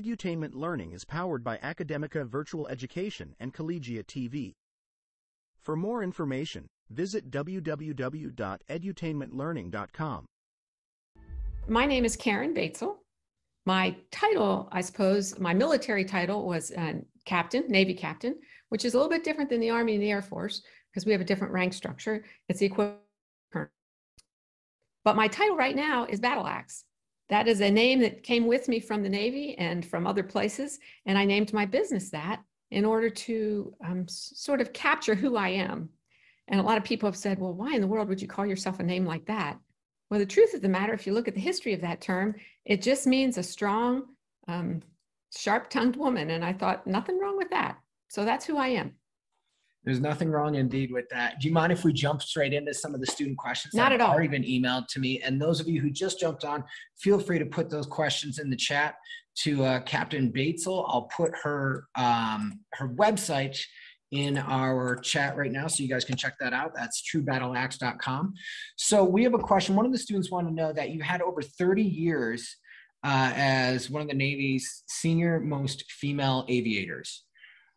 Edutainment Learning is powered by Academica Virtual Education and Collegiate TV. For more information, visit www.edutainmentlearning.com. My name is Karen Baetzel. My title, I suppose, my military title was uh, captain, Navy captain, which is a little bit different than the Army and the Air Force because we have a different rank structure. It's the equivalent. But my title right now is Battle Axe. That is a name that came with me from the Navy and from other places. And I named my business that in order to um, sort of capture who I am. And a lot of people have said, well, why in the world would you call yourself a name like that? Well, the truth of the matter, if you look at the history of that term, it just means a strong, um, sharp tongued woman. And I thought, nothing wrong with that. So that's who I am. There's nothing wrong indeed with that. Do you mind if we jump straight into some of the student questions? Not at all. Already been emailed to me, and those of you who just jumped on, feel free to put those questions in the chat to uh, Captain Baetzel. I'll put her um, her website in our chat right now, so you guys can check that out. That's truebattleaxe.com. So we have a question. One of the students want to know that you had over 30 years uh, as one of the Navy's senior most female aviators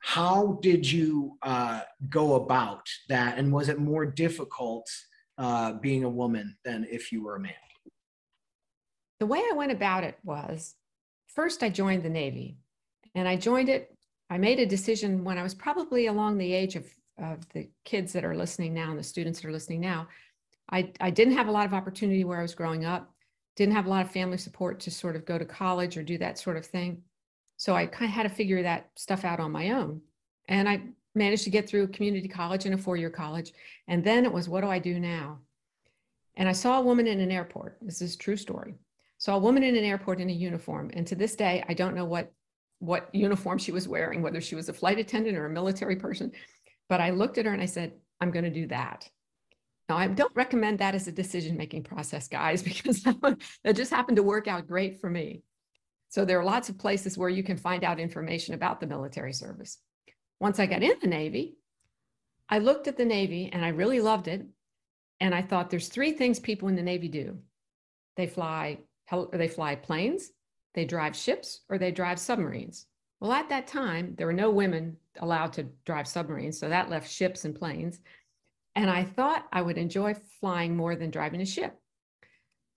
how did you uh, go about that? And was it more difficult uh, being a woman than if you were a man? The way i went about it was first i joined the navy. And i joined it i made a decision when i was probably along the age of, of the kids that are listening now and the students that are listening now I, I didn't have a lot of opportunity where i was growing up didn't have a lot of family support to sort of go to college or do that sort of thing so I kind of had to figure that stuff out on my own. And I managed to get through community college and a four year college. And then it was, what do I do now? And I saw a woman in an airport. This is true story. Saw a woman in an airport in a uniform. And to this day, I don't know what what uniform she was wearing, whether she was a flight attendant or a military person. But I looked at her and I said, I'm going to do that. Now, I don't recommend that as a decision making process, guys, because that just happened to work out great for me. So there are lots of places where you can find out information about the military service. Once I got in the Navy, I looked at the Navy and I really loved it. And I thought there's three things people in the Navy do. They fly, they fly planes, they drive ships, or they drive submarines. Well, at that time, there were no women allowed to drive submarines, so that left ships and planes. And I thought I would enjoy flying more than driving a ship.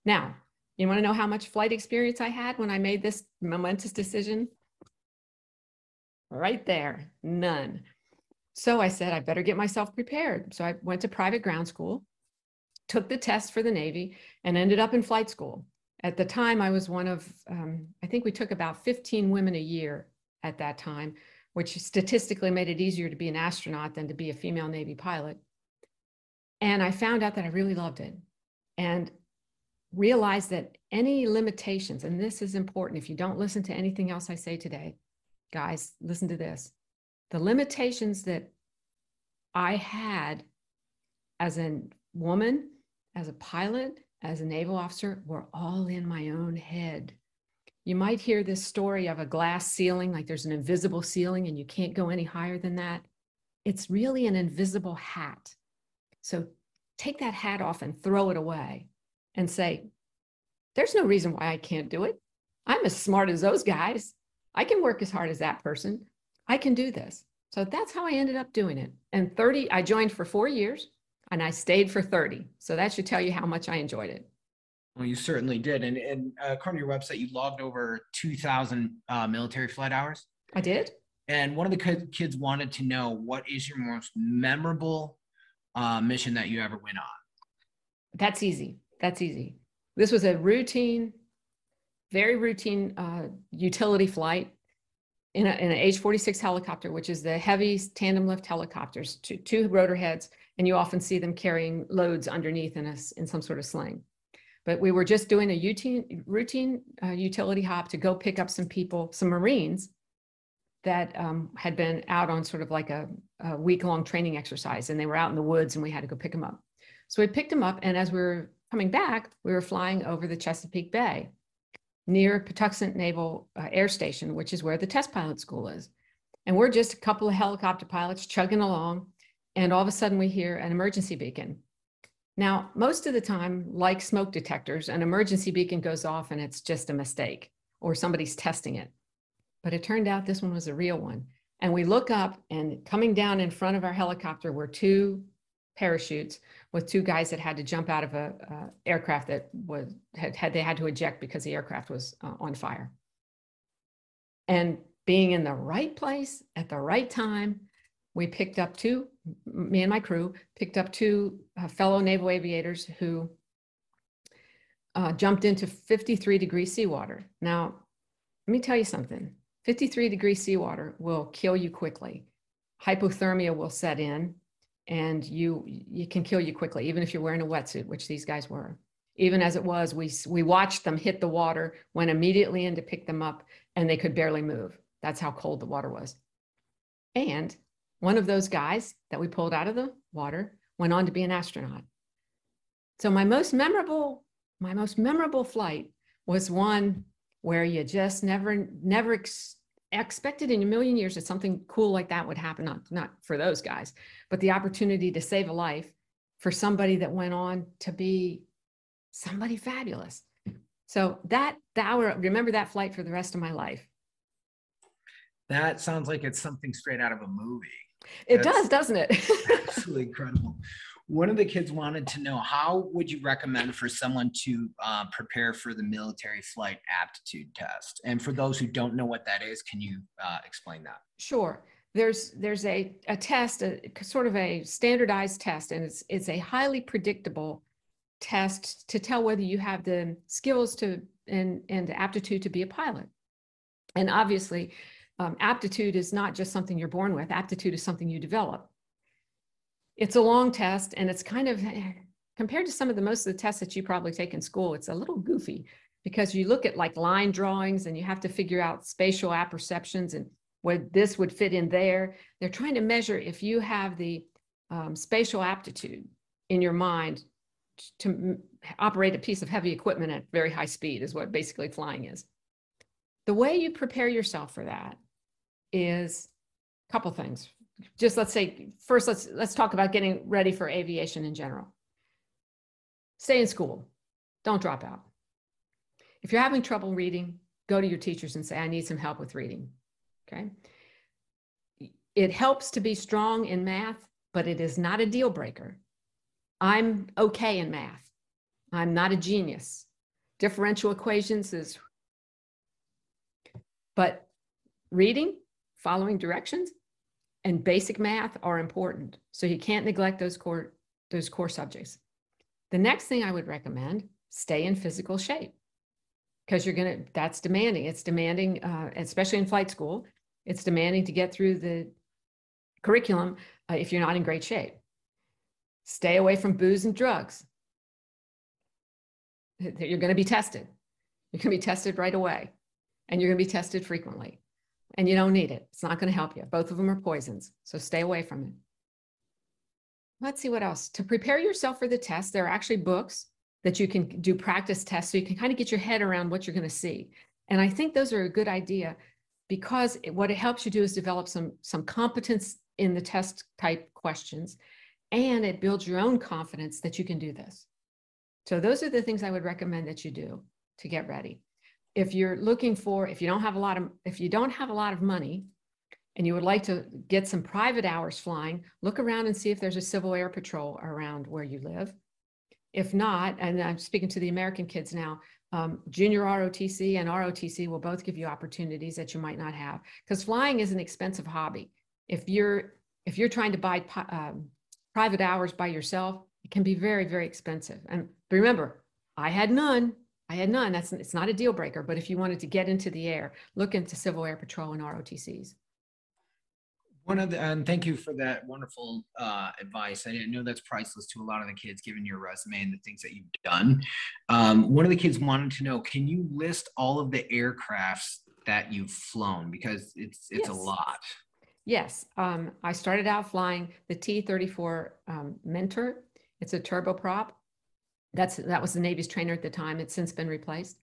Now, you want to know how much flight experience I had when I made this momentous decision? Right there, none. So I said, I better get myself prepared. So I went to private ground school, took the test for the Navy, and ended up in flight school. At the time, I was one of, um, I think we took about 15 women a year at that time, which statistically made it easier to be an astronaut than to be a female Navy pilot. And I found out that I really loved it. And realize that any limitations, and this is important, if you don't listen to anything else I say today, guys, listen to this. The limitations that I had as a woman, as a pilot, as a naval officer were all in my own head. You might hear this story of a glass ceiling, like there's an invisible ceiling and you can't go any higher than that. It's really an invisible hat. So take that hat off and throw it away and say, there's no reason why I can't do it. I'm as smart as those guys. I can work as hard as that person. I can do this. So that's how I ended up doing it. And 30, I joined for four years and I stayed for 30. So that should tell you how much I enjoyed it. Well, you certainly did. And, and uh, according to your website, you logged over 2,000 uh, military flight hours. I did. And one of the kids wanted to know what is your most memorable uh, mission that you ever went on? That's easy. That's easy. This was a routine, very routine uh, utility flight in, a, in an H-46 helicopter, which is the heavy tandem lift helicopters, two, two rotor heads, and you often see them carrying loads underneath in, a, in some sort of sling. But we were just doing a routine, routine uh, utility hop to go pick up some people, some Marines that um, had been out on sort of like a, a week long training exercise and they were out in the woods and we had to go pick them up. So we picked them up. And as we were coming back, we were flying over the Chesapeake Bay near Patuxent Naval uh, Air Station, which is where the test pilot school is. And we're just a couple of helicopter pilots chugging along. And all of a sudden, we hear an emergency beacon. Now, most of the time, like smoke detectors, an emergency beacon goes off and it's just a mistake or somebody's testing it. but it turned out this one was a real one. And we look up, and coming down in front of our helicopter were two parachutes with two guys that had to jump out of a, a aircraft that was had, had they had to eject because the aircraft was uh, on fire. And being in the right place at the right time, we picked up two. Me and my crew picked up two uh, fellow naval aviators who uh, jumped into 53 degree seawater. Now, let me tell you something 53 degree seawater will kill you quickly. Hypothermia will set in and you you can kill you quickly even if you're wearing a wetsuit which these guys were. Even as it was we we watched them hit the water went immediately in to pick them up and they could barely move. That's how cold the water was. And one of those guys that we pulled out of the water went on to be an astronaut. So my most memorable my most memorable flight was one where you just never never expected in a million years that something cool like that would happen not not for those guys but the opportunity to save a life for somebody that went on to be somebody fabulous so that that will remember that flight for the rest of my life That sounds like it's something straight out of a movie. it That's- does doesn't it Absolutely incredible. One of the kids wanted to know how would you recommend for someone to uh, prepare for the military flight aptitude test? And for those who don't know what that is, can you uh, explain that? Sure. There's there's a, a test, a sort of a standardized test, and it's it's a highly predictable test to tell whether you have the skills to and and the aptitude to be a pilot. And obviously, um, aptitude is not just something you're born with. Aptitude is something you develop. It's a long test, and it's kind of compared to some of the most of the tests that you probably take in school. It's a little goofy because you look at like line drawings and you have to figure out spatial apperceptions and where this would fit in there. They're trying to measure if you have the um, spatial aptitude in your mind to operate a piece of heavy equipment at very high speed, is what basically flying is. The way you prepare yourself for that is a couple things. Just let's say first, let's let's talk about getting ready for aviation in general. Stay in school. Don't drop out. If you're having trouble reading, go to your teachers and say, I need some help with reading. Okay. It helps to be strong in math, but it is not a deal breaker. I'm okay in math. I'm not a genius. Differential equations is, but reading, following directions, and basic math are important. So you can't neglect those core, those core subjects. The next thing I would recommend, stay in physical shape. Because you're going to that's demanding. It's demanding uh, especially in flight school it's demanding to get through the curriculum uh, if you're not in great shape. Stay away from booze and drugs. You're going to be tested. You're going to be tested right away and you're going to be tested frequently and you don't need it it's not going to help you both of them are poisons so stay away from it let's see what else to prepare yourself for the test there are actually books that you can do practice tests so you can kind of get your head around what you're going to see. And I think those are a good idea because it, what it helps you do is develop some some competence in the test type questions and it builds your own confidence that you can do this. So those are the things I would recommend that you do to get ready. If you're looking for if you don't have a lot of if you don't have a lot of money and you would like to get some private hours flying, look around and see if there's a civil air patrol around where you live if not, and I'm speaking to the American kids now, um, junior ROTC and ROTC will both give you opportunities that you might not have because flying is an expensive hobby. If you're if you're trying to buy um, private hours by yourself, it can be very very expensive. And remember, I had none. I had none. That's it's not a deal breaker. But if you wanted to get into the air, look into Civil Air Patrol and ROTCs. One of the, and thank you for that wonderful uh, advice. I know that's priceless to a lot of the kids, given your resume and the things that you've done. Um, one of the kids wanted to know, can you list all of the aircrafts that you've flown? Because it's it's Yes. a lot. Yes, um, I started out flying the T-34 um, Mentor. It's a turboprop. That's that was the Navy's trainer at the time. It's since been replaced.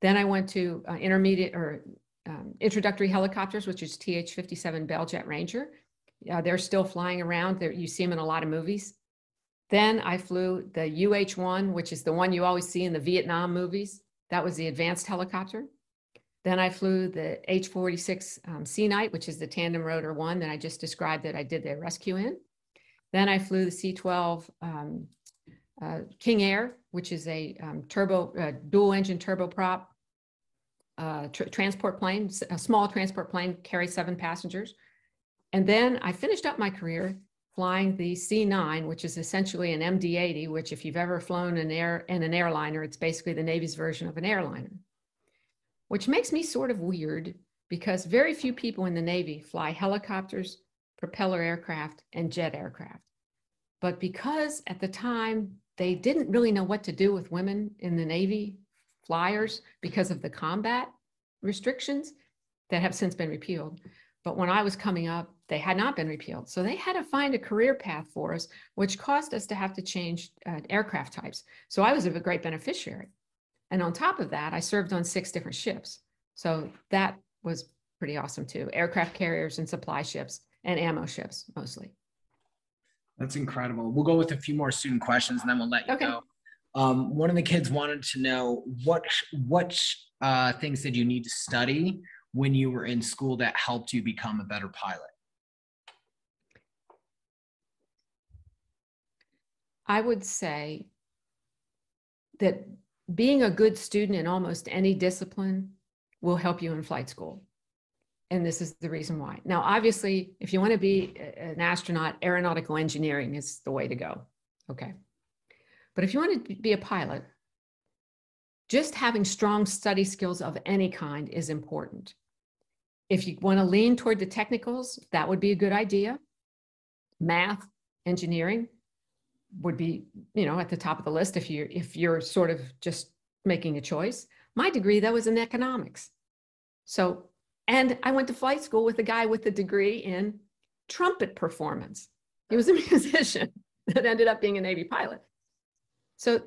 Then I went to uh, intermediate or um, introductory helicopters, which is TH-57 Bell Jet Ranger. Uh, they're still flying around. There, you see them in a lot of movies. Then I flew the UH-1, which is the one you always see in the Vietnam movies. That was the advanced helicopter. Then I flew the H-46 um, Sea Knight, which is the tandem rotor one that I just described that I did the rescue in. Then I flew the C-12 um, uh, King Air, which is a um, turbo, uh, dual engine turboprop uh, tr- transport plane, a small transport plane, carries seven passengers. And then I finished up my career flying the C9, which is essentially an MD-80, which if you've ever flown an air in an airliner, it's basically the Navy's version of an airliner. Which makes me sort of weird because very few people in the Navy fly helicopters, propeller aircraft, and jet aircraft. But because at the time they didn't really know what to do with women in the Navy flyers because of the combat restrictions that have since been repealed. But when I was coming up, they had not been repealed. So they had to find a career path for us, which caused us to have to change uh, aircraft types. So I was a great beneficiary. And on top of that, I served on six different ships. So that was pretty awesome too. Aircraft carriers and supply ships and ammo ships mostly. That's incredible. We'll go with a few more student questions and then we'll let you Okay. go. Um, one of the kids wanted to know what what uh, things did you need to study when you were in school that helped you become a better pilot? I would say that being a good student in almost any discipline will help you in flight school. And this is the reason why. Now, obviously, if you want to be an astronaut, aeronautical engineering is the way to go. Okay. But if you want to be a pilot, just having strong study skills of any kind is important. If you want to lean toward the technicals, that would be a good idea. Math, engineering, would be, you know, at the top of the list if you're if you're sort of just making a choice. My degree though is in economics. So, and I went to flight school with a guy with a degree in trumpet performance. He was a musician that ended up being a Navy pilot. So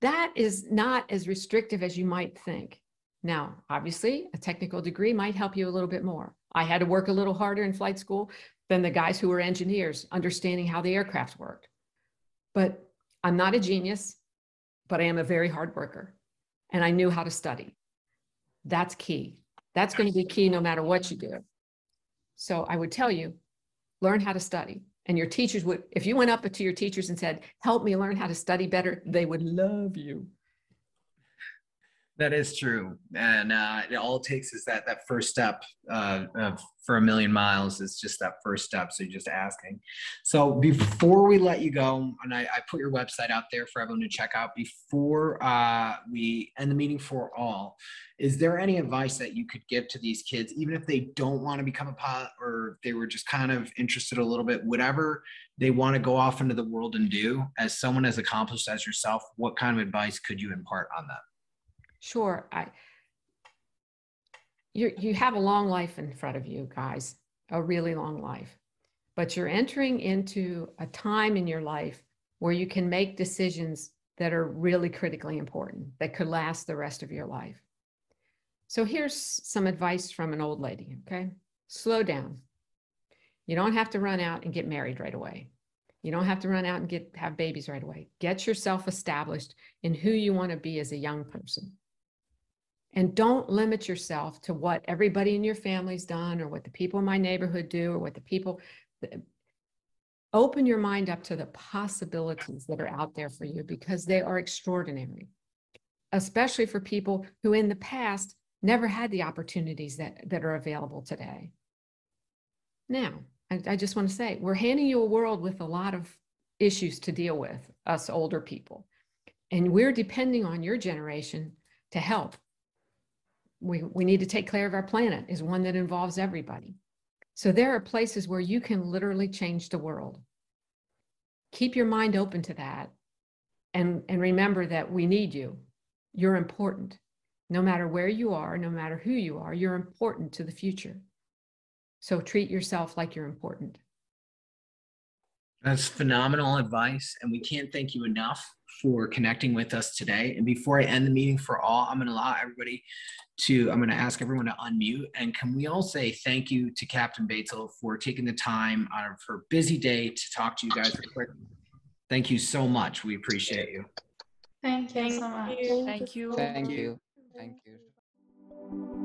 that is not as restrictive as you might think. Now, obviously, a technical degree might help you a little bit more. I had to work a little harder in flight school than the guys who were engineers, understanding how the aircraft worked. But I'm not a genius, but I am a very hard worker and I knew how to study. That's key. That's going to be key no matter what you do. So I would tell you, learn how to study. And your teachers would, if you went up to your teachers and said, help me learn how to study better, they would love you. That is true, and uh, it all it takes is that that first step uh, of, for a million miles is just that first step. So you're just asking. So before we let you go, and I, I put your website out there for everyone to check out. Before uh, we end the meeting for all, is there any advice that you could give to these kids, even if they don't want to become a pilot or they were just kind of interested a little bit, whatever they want to go off into the world and do? As someone as accomplished as yourself, what kind of advice could you impart on them? Sure, I you you have a long life in front of you, guys, a really long life. But you're entering into a time in your life where you can make decisions that are really critically important that could last the rest of your life. So here's some advice from an old lady, okay? Slow down. You don't have to run out and get married right away. You don't have to run out and get have babies right away. Get yourself established in who you want to be as a young person. And don't limit yourself to what everybody in your family's done or what the people in my neighborhood do or what the people. Open your mind up to the possibilities that are out there for you because they are extraordinary, especially for people who in the past never had the opportunities that, that are available today. Now, I, I just want to say we're handing you a world with a lot of issues to deal with, us older people. And we're depending on your generation to help we, we need to take care of our planet is one that involves everybody. So there are places where you can literally change the world. Keep your mind open to that. And, and remember that we need you. You're important. No matter where you are, no matter who you are, you're important to the future. So treat yourself like you're important. That's phenomenal advice. And we can't thank you enough for connecting with us today. And before I end the meeting for all, I'm going to allow everybody to, I'm going to ask everyone to unmute. And can we all say thank you to Captain Baetzel for taking the time out of her busy day to talk to you guys real quick. Thank you so much. We appreciate you. Thank you so much. Thank you. Thank you. Thank you.